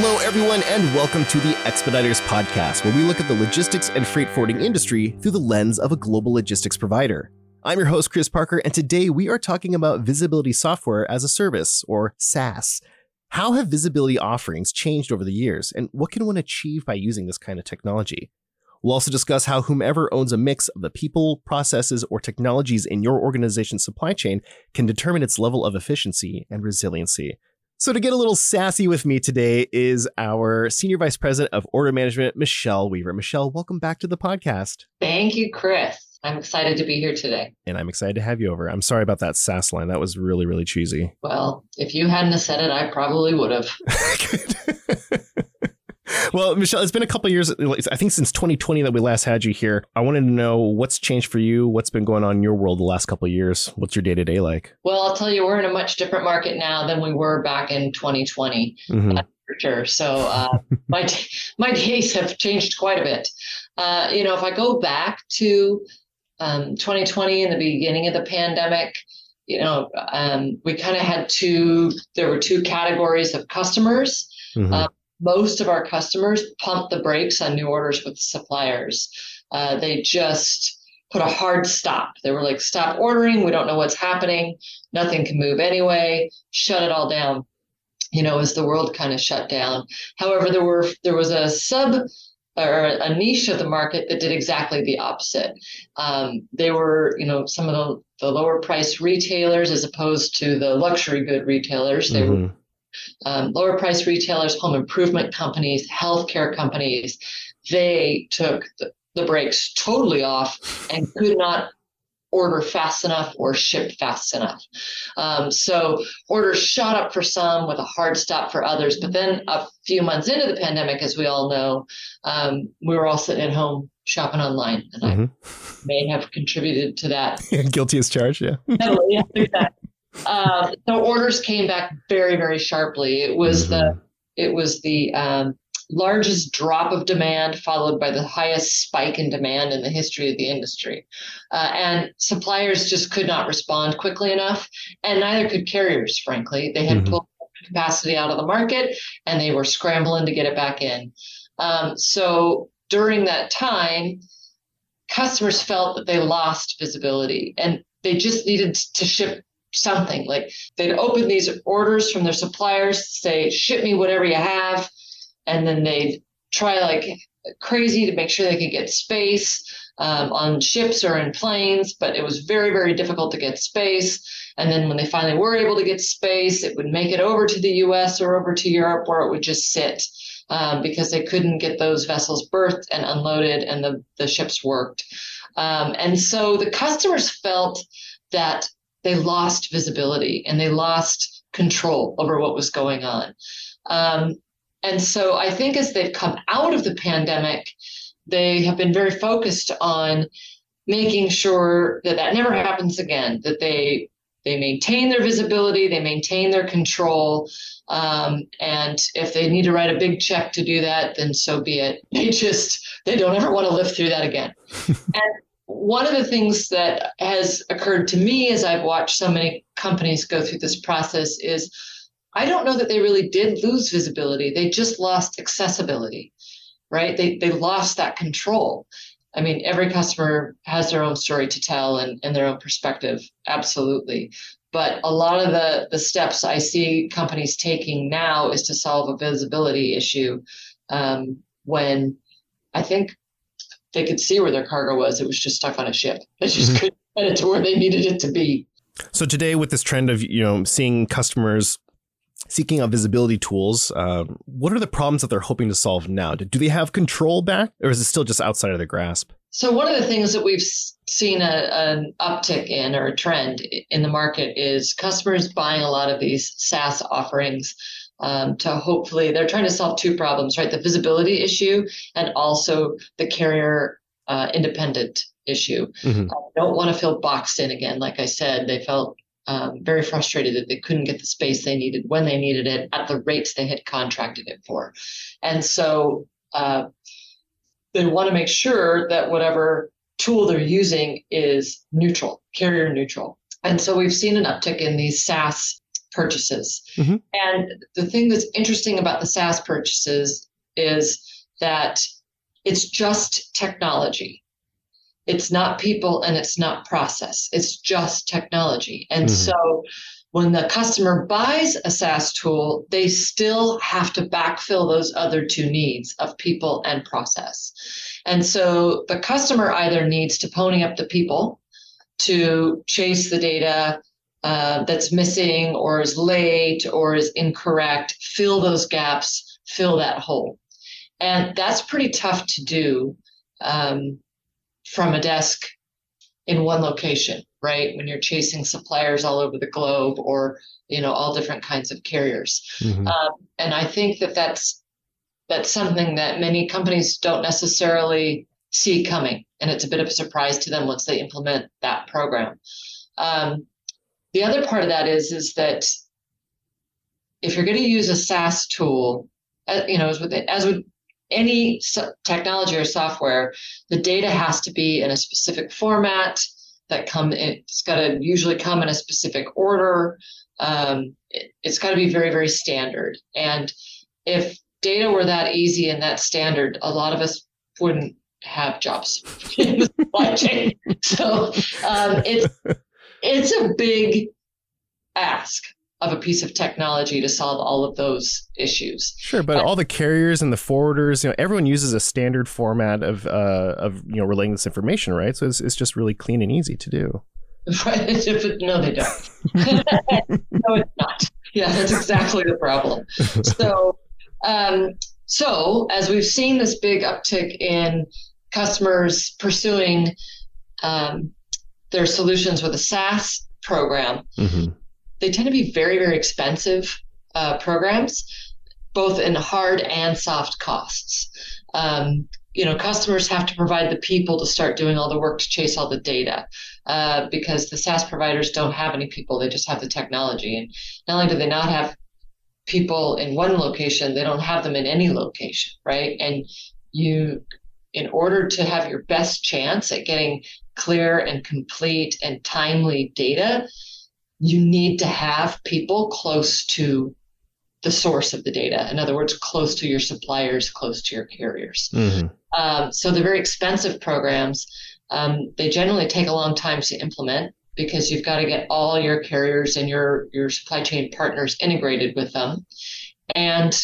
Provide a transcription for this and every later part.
Hello, everyone, and welcome to the Expeditors Podcast, where we look at the logistics and freight forwarding industry through the lens of a global logistics provider. I'm your host, Chris Parker, and today we are talking about visibility software as a service, or SaaS. How have visibility offerings changed over the years, and what can one achieve by using this kind of technology? We'll also discuss how whomever owns a mix of the people, processes, or technologies in your organization's supply chain can determine its level of efficiency and resiliency. So, to get a little sassy with me today is our Senior Vice President of Order Management, Michelle Weaver. Michelle, welcome back to the podcast. Thank you, Chris. I'm excited to be here today. And I'm excited to have you over. I'm sorry about that sass line. That was really, really cheesy. Well, if you hadn't said it, I probably would have. well, Michelle, it's been a couple years. I think since 2020 that we last had you here. I wanted to know what's changed for you. What's been going on in your world the last couple years? What's your day to day like? Well, I'll tell you, we're in a much different market now than we were back in 2020. Mm-hmm. for sure. So uh, my my days have changed quite a bit. Uh, you know, if I go back to um, 2020 in the beginning of the pandemic, you know, um, we kind of had two. There were two categories of customers. Mm-hmm. Uh, most of our customers pumped the brakes on new orders with suppliers. Uh, they just put a hard stop. They were like, stop ordering. We don't know what's happening. Nothing can move anyway. Shut it all down. You know, as the world kind of shut down. However, there were there was a sub or a niche of the market that did exactly the opposite. Um, they were, you know, some of the, the lower price retailers as opposed to the luxury good retailers. They mm-hmm. were um, lower price retailers, home improvement companies, healthcare companies, they took the, the brakes totally off and could not order fast enough or ship fast enough. Um, so orders shot up for some with a hard stop for others. But then a few months into the pandemic, as we all know, um, we were all sitting at home shopping online. And mm-hmm. I may have contributed to that. Guilty as charged, yeah. yeah, uh, the orders came back very, very sharply. It was mm-hmm. the it was the um, largest drop of demand, followed by the highest spike in demand in the history of the industry. Uh, and suppliers just could not respond quickly enough, and neither could carriers. Frankly, they had mm-hmm. pulled capacity out of the market, and they were scrambling to get it back in. Um, so during that time, customers felt that they lost visibility and they just needed to ship something. Like they'd open these orders from their suppliers say ship me whatever you have. And then they'd try like crazy to make sure they could get space um, on ships or in planes but it was very very difficult to get space. And then when they finally were able to get space it would make it over to the us or over to europe where it would just sit um, because they couldn't get those vessels berthed and unloaded and the, the ships worked. Um, and so the customers felt that they lost visibility and they lost control over what was going on. Um, and so I think as they've come out of the pandemic, they have been very focused on making sure that that never happens again, that they they maintain their visibility, they maintain their control, um, and if they need to write a big check to do that, then so be it. They just they don't ever want to live through that again. and one of the things that has occurred to me as I've watched so many companies go through this process is I don't know that they really did lose visibility. They just lost accessibility, right? They, they lost that control. I mean, every customer has their own story to tell and, and their own perspective, absolutely. But a lot of the, the steps I see companies taking now is to solve a visibility issue um, when I think they could see where their cargo was. It was just stuck on a ship. They just mm-hmm. couldn't get it to where they needed it to be. So today, with this trend of you know seeing customers seeking out visibility tools, uh, what are the problems that they're hoping to solve now? Do they have control back, or is it still just outside of their grasp? So one of the things that we've seen a, an uptick in or a trend in the market is customers buying a lot of these SaaS offerings um, to hopefully they're trying to solve two problems, right? The visibility issue and also the carrier uh, independent issue. Mm-hmm. Uh, don't want to feel boxed in again. Like I said, they felt um, very frustrated that they couldn't get the space they needed when they needed it at the rates they had contracted it for. And so uh, they want to make sure that whatever tool they're using is neutral, carrier neutral. And so we've seen an uptick in these SaaS purchases. Mm-hmm. And the thing that's interesting about the SaaS purchases is that it's just technology. It's not people and it's not process. It's just technology. And mm-hmm. so when the customer buys a SaaS tool, they still have to backfill those other two needs of people and process. And so the customer either needs to pony up the people to chase the data uh, that's missing or is late or is incorrect, fill those gaps, fill that hole. And that's pretty tough to do um, from a desk in one location right? When you're chasing suppliers all over the globe or, you know, all different kinds of carriers. Mm-hmm. Um, and I think that that's, that's something that many companies don't necessarily see coming. And it's a bit of a surprise to them once they implement that program. Um, the other part of that is, is that if you're going to use a SaaS tool, uh, you know, as with, as with any technology or software, the data has to be in a specific format that come it's got to usually come in a specific order. Um, it, has got to be very very standard. And if data were that easy and that standard a lot of us wouldn't have jobs. In the supply chain so um, it's it's a big ask of a piece of technology to solve all of those issues. Sure, but all the carriers and the forwarders, you know, everyone uses a standard format of uh, of you know relaying this information, right? So it's, it's just really clean and easy to do. no, they don't. no, it's not. Yeah, that's exactly the problem. So, um, so as we've seen this big uptick in customers pursuing um, their solutions with a SaaS program. Mm-hmm they tend to be very, very expensive uh, programs, both in hard and soft costs. Um, you know, customers have to provide the people to start doing all the work to chase all the data uh, because the SaaS providers don't have any people; they just have the technology. And not only do they not have people in one location, they don't have them in any location, right? And you, in order to have your best chance at getting clear and complete and timely data, you need to have people close to the source of the data. In other words, close to your suppliers, close to your carriers. Mm-hmm. Um, so the very expensive programs, um, they generally take a long time to implement because you've got to get all your carriers and your your supply chain partners integrated with them, and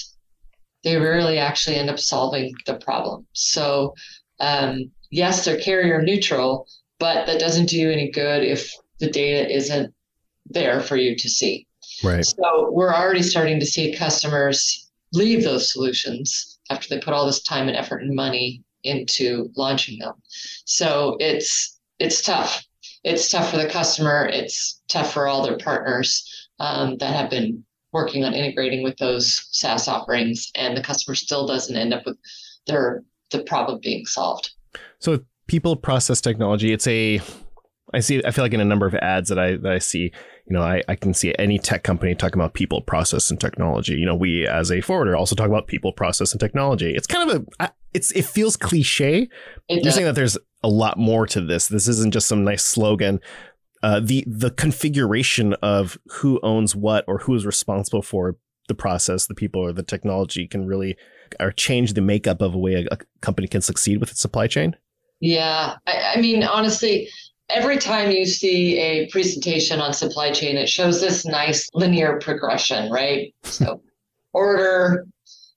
they rarely actually end up solving the problem. So um, yes, they're carrier neutral, but that doesn't do you any good if the data isn't there for you to see. Right. So we're already starting to see customers leave those solutions after they put all this time and effort and money into launching them. So it's it's tough. It's tough for the customer. It's tough for all their partners um, that have been working on integrating with those SaaS offerings, and the customer still doesn't end up with their the problem being solved. So people process technology, it's a I see I feel like in a number of ads that I that I see you know, I, I can see any tech company talking about people, process, and technology. You know, we as a forwarder also talk about people, process, and technology. It's kind of a, it's it feels cliche. It You're saying that there's a lot more to this. This isn't just some nice slogan. Uh, the the configuration of who owns what or who is responsible for the process, the people, or the technology can really or change the makeup of a way a, a company can succeed with its supply chain. Yeah, I, I mean, honestly, every time you see a presentation on supply chain, it shows this nice linear progression, right? So order,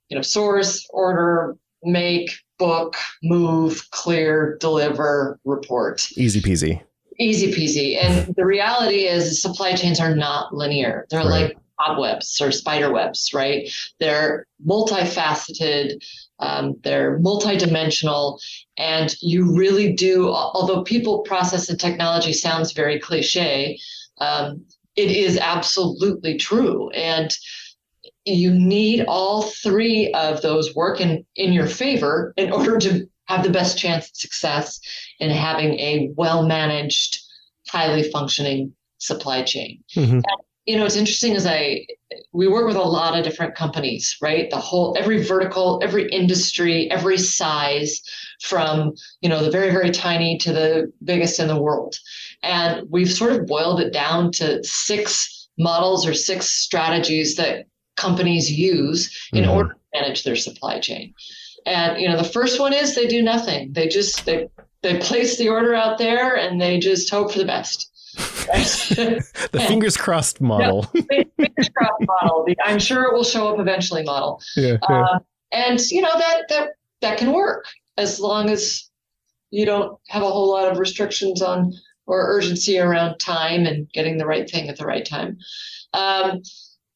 you know, source, order, make, book, move, clear, deliver, report. Easy peasy. Easy peasy. And the reality is supply chains are not linear. They're right. like cobwebs or spider webs, right? They're multifaceted, um, they're multidimensional, and you really do, although people, process, and technology sounds very cliche, um, it is absolutely true. And you need all three of those work in, in your favor in order to have the best chance at success in having a well managed, highly functioning supply chain. Mm-hmm. And you know, it's interesting as I we work with a lot of different companies, right? The whole every vertical, every industry, every size, from you know the very very tiny to the biggest in the world, and we've sort of boiled it down to six models or six strategies that companies use in mm-hmm. order to manage their supply chain. And you know, the first one is they do nothing. They just they they place the order out there and they just hope for the best. the fingers crossed model. Yeah, fingers crossed model. The, I'm sure it will show up eventually model. Yeah, yeah. Uh, and you know that that that can work as long as you don't have a whole lot of restrictions on or urgency around time and getting the right thing at the right time. Um,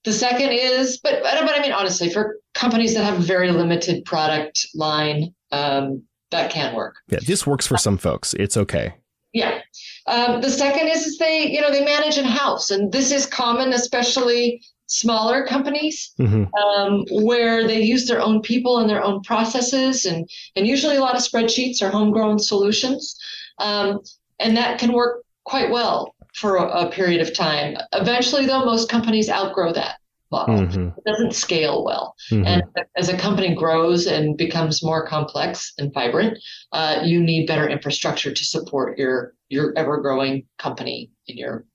the second is, but, but I mean, honestly, for companies that have a very limited product line, um, that can work. Yeah, this works for some folks. It's okay. Yeah. Um, the second is, is they, you know, they manage in house, and this is common, especially smaller companies, mm-hmm. um, where they use their own people and their own processes, and and usually a lot of spreadsheets or homegrown solutions, um, and that can work quite well for a, a, period of time. Eventually, though, most companies outgrow that model. Mm-hmm. It doesn't scale well. Mm-hmm. And as a company grows and becomes more complex and vibrant, uh, you need better infrastructure to support your your ever growing company in your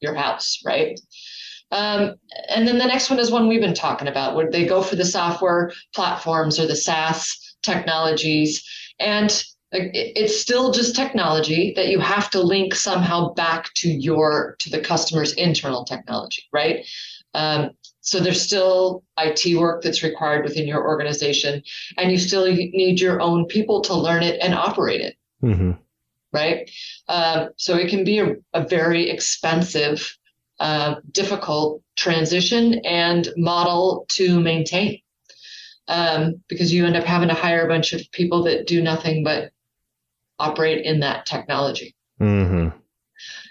your house, right? Um, and then the next one is one we've been talking about, where they go for the software platforms or the SaaS technologies, and it's still just technology that you have to link somehow back to your to the customer's internal technology right um, so there's still IT work that's required within your organization, and you still need your own people to learn it and operate it. Mm-hmm. Right. Um, so it can be a, a very expensive, uh, difficult transition and model to maintain um, because you end up having to hire a bunch of people that do nothing but operate in that technology. Mm-hmm.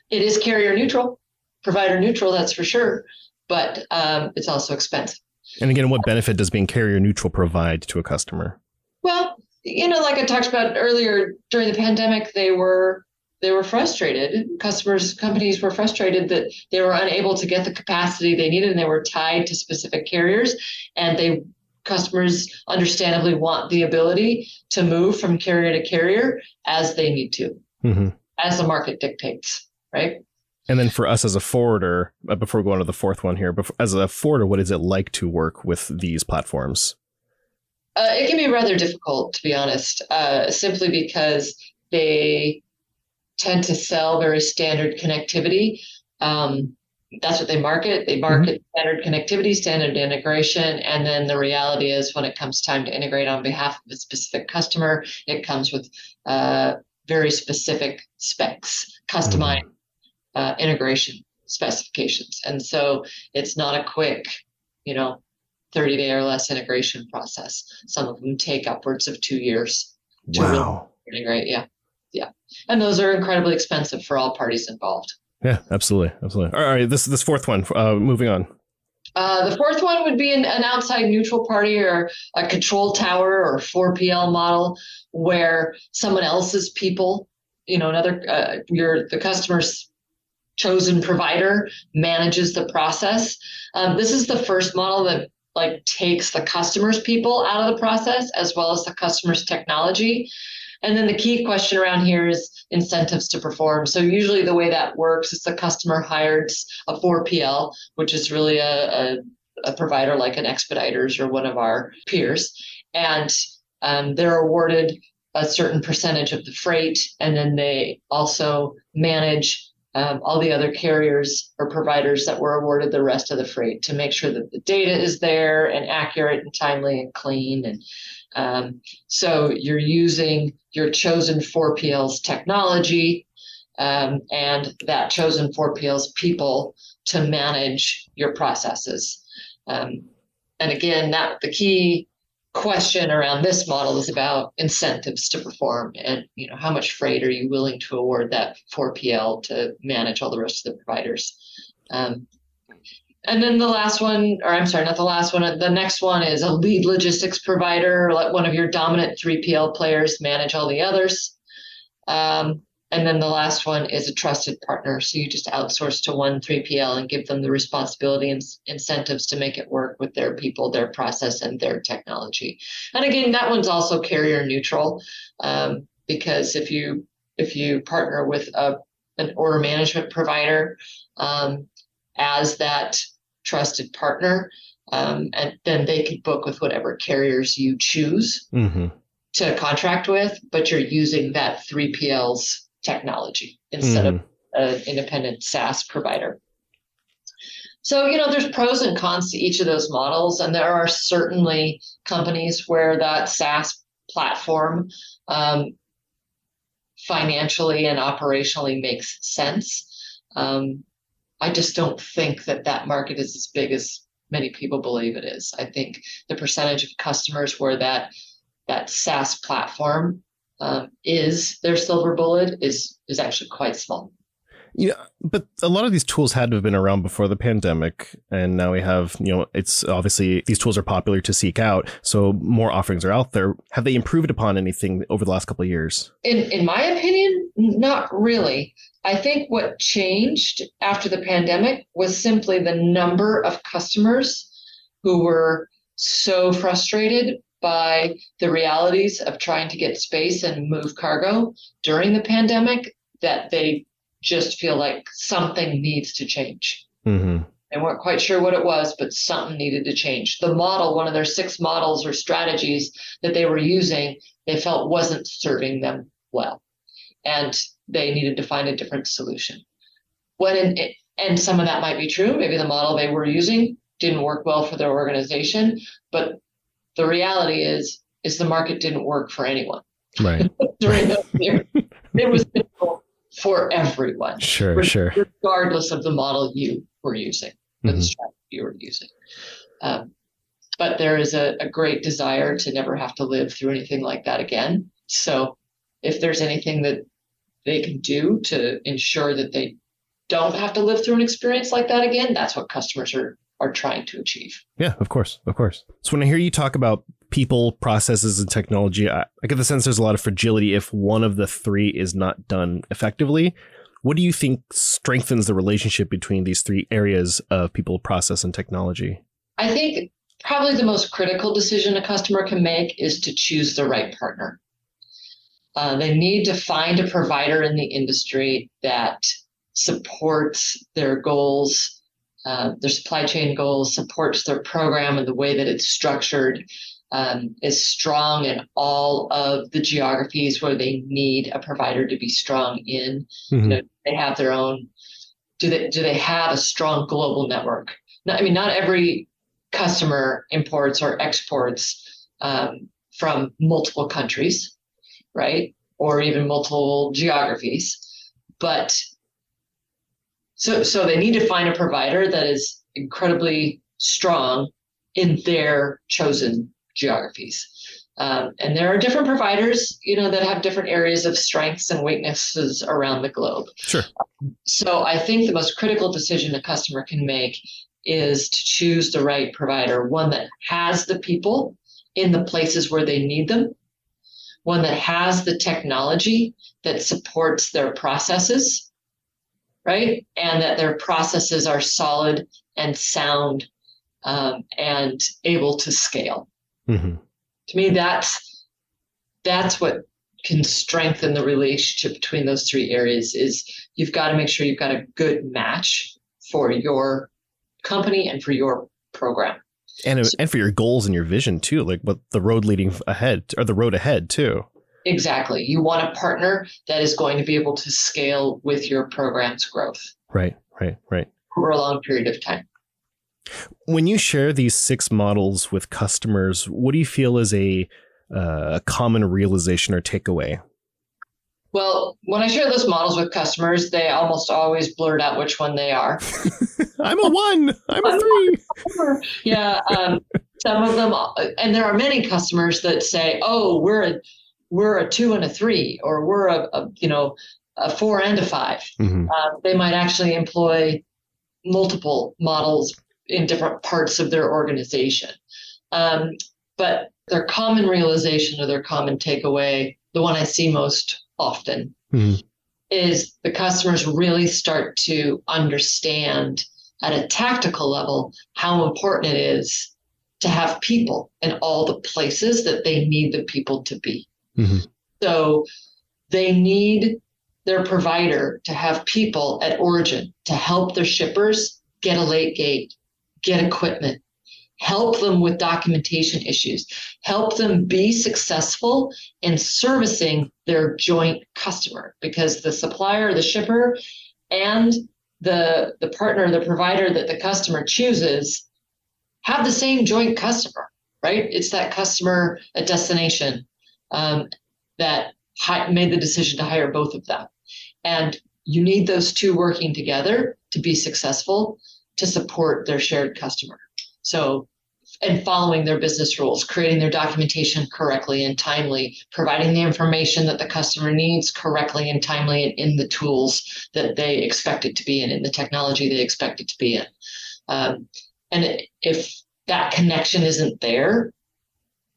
It is carrier neutral, provider neutral, that's for sure but um, it's also expensive. And again, what benefit does being carrier neutral provide to a customer? Well, you know, like I talked about earlier, during the pandemic, they were they were frustrated. Customers, companies were frustrated that they were unable to get the capacity they needed, and they were tied to specific carriers. And they customers understandably want the ability to move from carrier to carrier as they need to, mm-hmm. as the market dictates, right? And then for us as a forwarder, uh, before we go on to the fourth one here, as a forwarder, what is it like to work with these platforms? Uh, it can be rather difficult, to be honest, uh, simply because they tend to sell very standard connectivity. Um, that's what they market. They mm-hmm. market mm-hmm. standard connectivity, standard integration, and then the reality is, when it comes time to integrate on behalf of a specific customer, it comes with uh, very specific specs, customized. Mm-hmm uh, integration specifications. And so it's not a quick, you know, 30 day or less integration process. Some of them take upwards of two years to wow. really integrate. Yeah. Yeah. And those are incredibly expensive for all parties involved. Yeah, absolutely. Absolutely. All right. This, this fourth one, uh, moving on. Uh, the fourth one would be an, an, outside neutral party or a control tower or 4PL model where someone else's people, you know, another, uh, your, the customer's chosen provider manages the process. Um, this is the first model that like takes the customer's people out of the process as well as the customer's technology. And then the key question around here is incentives to perform. So usually the way that works is the customer hires a 4PL, which is really a, a, a provider like an Expeditors or one of our peers, and um, they're awarded a certain percentage of the freight, and then they also manage um, all the other carriers or providers that were awarded the rest of the freight to make sure that the data is there and accurate and timely and clean. And um, so you're using your chosen 4PL's technology um, and that chosen 4PL's people to manage your processes. Um, and again, that the key question around this model is about incentives to perform and you know how much freight are you willing to award that 4pl to manage all the rest of the providers? Um, and then the last one or i'm sorry not the last one the next one is a lead logistics provider let one of your dominant 3pl players manage all the others. Um, and then the last one is a trusted partner. So you just outsource to one 3PL and give them the responsibility and incentives to make it work with their people, their process, and their technology. And again, that one's also carrier neutral um, because if you if you partner with a an order management provider um, as that trusted partner. Um, and then they could book with whatever carriers you choose mm-hmm. to contract with, but you're using that 3PL's technology instead mm-hmm. of an independent SaaS provider. So, you know, there's pros and cons to each of those models. And there are certainly companies where that SaaS platform um, financially and operationally makes sense. Um, I just don't think that that market is as big as many people believe it is. I think the percentage of customers where that that SaaS platform um, is their silver bullet is is actually quite small. Yeah, but a lot of these tools had to have been around before the pandemic, and now we have, you know, it's obviously these tools are popular to seek out, so more offerings are out there. Have they improved upon anything over the last couple of years? In in my opinion, not really. I think what changed after the pandemic was simply the number of customers who were so frustrated by the realities of trying to get space and move cargo during the pandemic that they just feel like something needs to change. Mm-hmm. They weren't quite sure what it was, but something needed to change. The model, one of their six models or strategies that they were using, they felt wasn't serving them well. And they needed to find a different solution. When in, and some of that might be true. Maybe the model they were using didn't work well for their organization, but the reality is is the market didn't work for anyone. Right. During those years, it was difficult for everyone. Sure, sure. Regardless of the model you were using, the mm-hmm. strategy you were using. Um, but there is a, a great desire to never have to live through anything like that again. So if there's anything that they can do to ensure that they don't have to live through an experience like that again, that's what customers are are trying to achieve. Yeah, of course, of course. So when I hear you talk about people, processes, and technology, I, I, get the sense there's a lot of fragility if one of the three is not done effectively. What do you think strengthens the relationship between these three areas of people, process, and technology? I think probably the most critical decision a customer can make is to choose the right partner. Uh, they need to find a provider in the industry that supports their goals uh, their supply chain goals, supports their program and the way that it's structured, um, is strong in all of the geographies where they need a provider to be strong in. Mm-hmm. You know, they have their own. Do they do they have a strong global network? Not, I mean, not every customer imports or exports um, from multiple countries, right, or even multiple geographies, but so, so they need to find a provider that is incredibly strong in their chosen geographies. Um, and there are different providers, you know, that have different areas of strengths and weaknesses around the globe. Sure. So I think the most critical decision a customer can make is to choose the right provider, one that has the people in the places where they need them, one that has the technology that supports their processes, right? And that their processes are solid and sound um, and able to scale. Mm-hmm. To me, that's that's what can strengthen the relationship between those three areas. Is you've got to make sure you've got a good match for your company and for your program. And, so, and for your goals and your vision too, like what the road leading ahead or the road ahead too. Exactly. You want a partner that is going to be able to scale with your program's growth. Right, right, right. For a long period of time. When you share these six models with customers, what do you feel is a, uh, common realization or takeaway? Well, when I share those models with customers, they almost always blurt out which one they are. I'm a one. I'm a three. yeah. Um, some of them, and there are many customers that say, "Oh, we're a we're a two and a three, or we're a, a you know a four and a 5 mm-hmm. uh, they might actually employ multiple models in different parts of their organization. Um, but their common realization or their common takeaway, the one I see most often, mm-hmm. is the customers really start to understand at a tactical level how important it is to have people in all the places that they need the people to be. Mm-hmm. So they need their provider to have people at origin to help their shippers get a late gate, get equipment, help them with documentation issues, help them be successful in servicing their joint customer because the supplier, the shipper, and the, the partner, the provider that the customer chooses have the same joint customer, right? It's that customer at destination um, that hi- made the decision to hire both of them. And you need those two working together to be successful to support their shared customer. So, and following their business rules, creating their documentation correctly and timely, providing the information that the customer needs correctly and timely and in the tools that they expect it to be in, in the technology they expect it to be in. Um, and if that connection isn't there,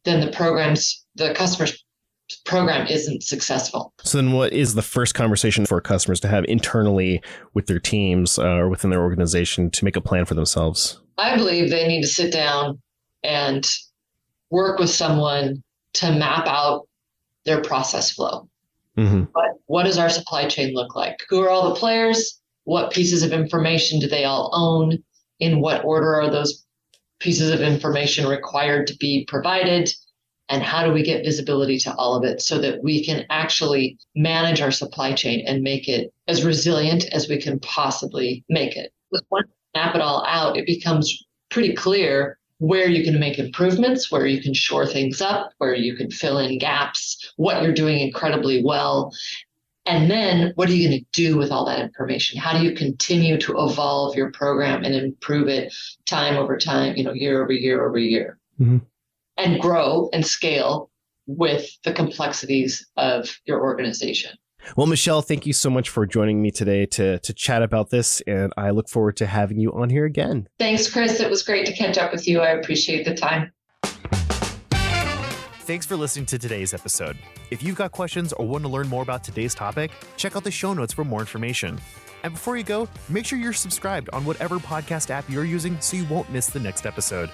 then the programs, the customer's program isn't successful. So then, what is the first conversation for customers to have internally with their teams uh, or within their organization to make a plan for themselves? I believe they need to sit down and work with someone to map out their process flow. Mm-hmm. What, what does our supply chain look like? Who are all the players? What pieces of information do they all own? In what order are those pieces of information required to be provided? And how do we get visibility to all of it so that we can actually manage our supply chain and make it as resilient as we can possibly make it. Once you map it all out, it becomes pretty clear where you can make improvements, where you can shore things up, where you can fill in gaps, what you're doing incredibly well. And then what are you going to do with all that information? How do you continue to evolve your program and improve it time over time, you know, year over year over year? Mm-hmm and mm-hmm. grow and scale with the complexities of your organization. Well, Michelle, thank you so much for joining me today to, to chat about this, and I look forward to having you on here again. Thanks, Chris. It was great to catch up with you. I appreciate the time. Thanks for listening to today's episode. If you've got questions or want to learn more about today's topic, check out the show notes for more information. And before you go, make sure you're subscribed on whatever podcast app you're using so you won't miss the next episode.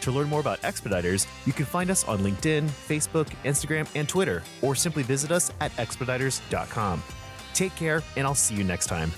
To learn more about Expeditors, you can find us on LinkedIn, Facebook, Instagram, and Twitter, or simply visit us at expeditors.com. Take care, and I'll see you next time.